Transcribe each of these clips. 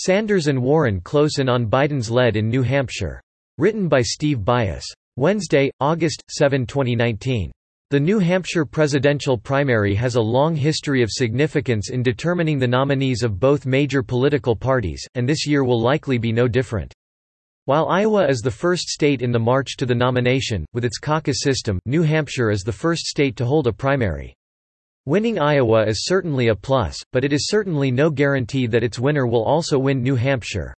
Sanders and Warren close in on Biden's lead in New Hampshire. Written by Steve Byas. Wednesday, August 7, 2019. The New Hampshire presidential primary has a long history of significance in determining the nominees of both major political parties, and this year will likely be no different. While Iowa is the first state in the march to the nomination, with its caucus system, New Hampshire is the first state to hold a primary. Winning Iowa is certainly a plus, but it is certainly no guarantee that its winner will also win New Hampshire.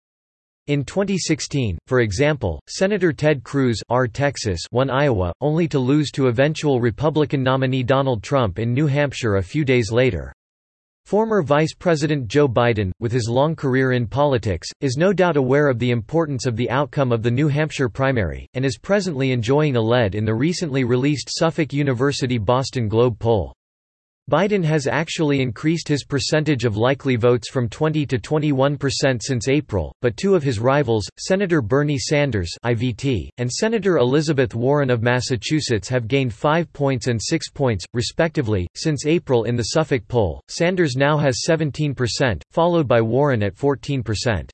In 2016, for example, Senator Ted Cruz R. Texas won Iowa, only to lose to eventual Republican nominee Donald Trump in New Hampshire a few days later. Former Vice President Joe Biden, with his long career in politics, is no doubt aware of the importance of the outcome of the New Hampshire primary, and is presently enjoying a lead in the recently released Suffolk University Boston Globe poll. Biden has actually increased his percentage of likely votes from 20 to 21% since April, but two of his rivals, Senator Bernie Sanders (IVT) and Senator Elizabeth Warren of Massachusetts have gained 5 points and 6 points respectively since April in the Suffolk poll. Sanders now has 17%, followed by Warren at 14%.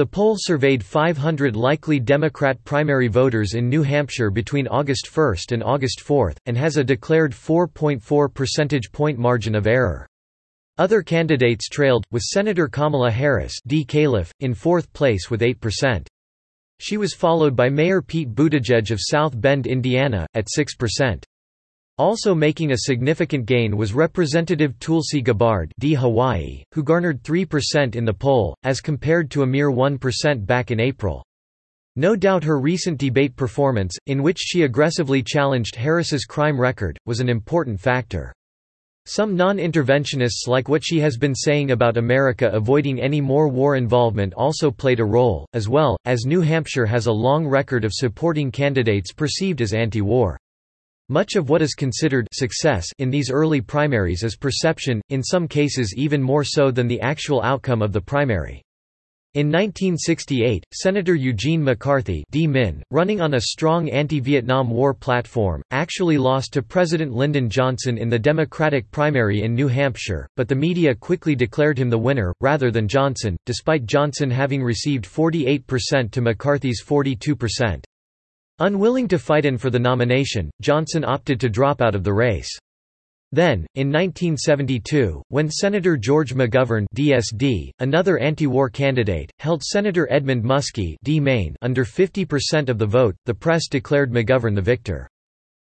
The poll surveyed 500 likely Democrat primary voters in New Hampshire between August 1 and August 4, and has a declared 4.4 percentage point margin of error. Other candidates trailed, with Senator Kamala Harris D. Califf, in fourth place with 8%. She was followed by Mayor Pete Buttigieg of South Bend, Indiana, at 6%. Also making a significant gain was Representative Tulsi Gabbard D. Hawaii, who garnered 3% in the poll, as compared to a mere 1% back in April. No doubt her recent debate performance, in which she aggressively challenged Harris's crime record, was an important factor. Some non-interventionists like what she has been saying about America avoiding any more war involvement also played a role, as well, as New Hampshire has a long record of supporting candidates perceived as anti-war. Much of what is considered success in these early primaries is perception, in some cases even more so than the actual outcome of the primary. In 1968, Senator Eugene McCarthy D. Min, running on a strong anti-Vietnam War platform, actually lost to President Lyndon Johnson in the Democratic primary in New Hampshire, but the media quickly declared him the winner, rather than Johnson, despite Johnson having received 48% to McCarthy's 42%. Unwilling to fight in for the nomination, Johnson opted to drop out of the race. Then, in 1972, when Senator George McGovern DSD, another anti-war candidate, held Senator Edmund Muskie D. Maine under 50% of the vote, the press declared McGovern the victor.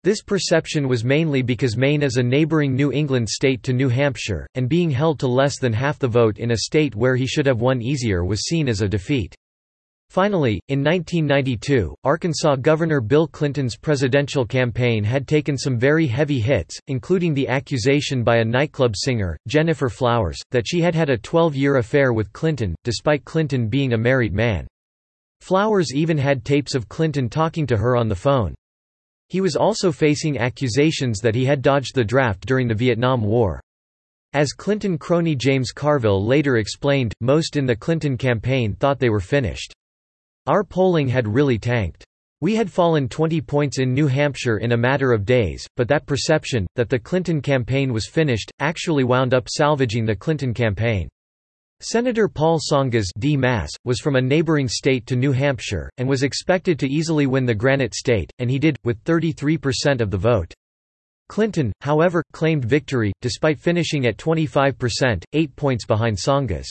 This perception was mainly because Maine is a neighboring New England state to New Hampshire, and being held to less than half the vote in a state where he should have won easier was seen as a defeat. Finally, in 1992, Arkansas Governor Bill Clinton's presidential campaign had taken some very heavy hits, including the accusation by a nightclub singer, Gennifer Flowers, that she had had a 12-year affair with Clinton, despite Clinton being a married man. Flowers even had tapes of Clinton talking to her on the phone. He was also facing accusations that he had dodged the draft during the Vietnam War. As Clinton crony James Carville later explained, most in the Clinton campaign thought they were finished. Our polling had really tanked. We had fallen 20 points in New Hampshire in a matter of days, but that perception, that the Clinton campaign was finished, actually wound up salvaging the Clinton campaign. Senator Paul Tsongas D. Mass, was from a neighboring state to New Hampshire, and was expected to easily win the Granite State, and he did, with 33% of the vote. Clinton, however, claimed victory, despite finishing at 25%, eight points behind Tsongas.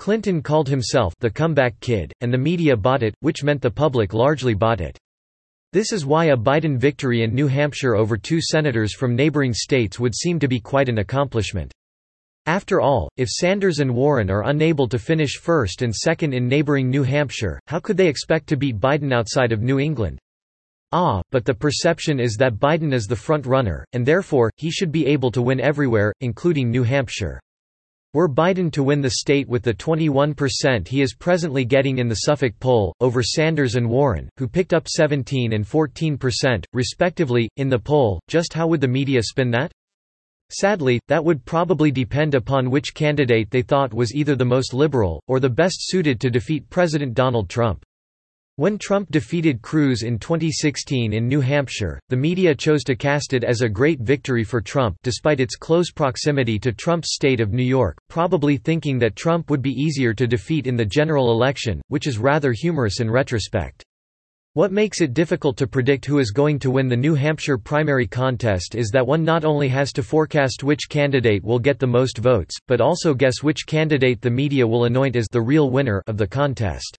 Clinton called himself the comeback kid, and the media bought it, which meant the public largely bought it. This is why a Biden victory in New Hampshire over two senators from neighboring states would seem to be quite an accomplishment. After all, if Sanders and Warren are unable to finish first and second in neighboring New Hampshire, how could they expect to beat Biden outside of New England? Ah, but the perception is that Biden is the front runner, and therefore, he should be able to win everywhere, including New Hampshire. Were Biden to win the state with the 21% he is presently getting in the Suffolk poll, over Sanders and Warren, who picked up 17 and 14%, respectively, in the poll, just how would the media spin that? Sadly, that would probably depend upon which candidate they thought was either the most liberal, or the best suited to defeat President Donald Trump. When Trump defeated Cruz in 2016 in New Hampshire, the media chose to cast it as a great victory for Trump despite its close proximity to Trump's state of New York, probably thinking that Trump would be easier to defeat in the general election, which is rather humorous in retrospect. What makes it difficult to predict who is going to win the New Hampshire primary contest is that one not only has to forecast which candidate will get the most votes, but also guess which candidate the media will anoint as the real winner of the contest.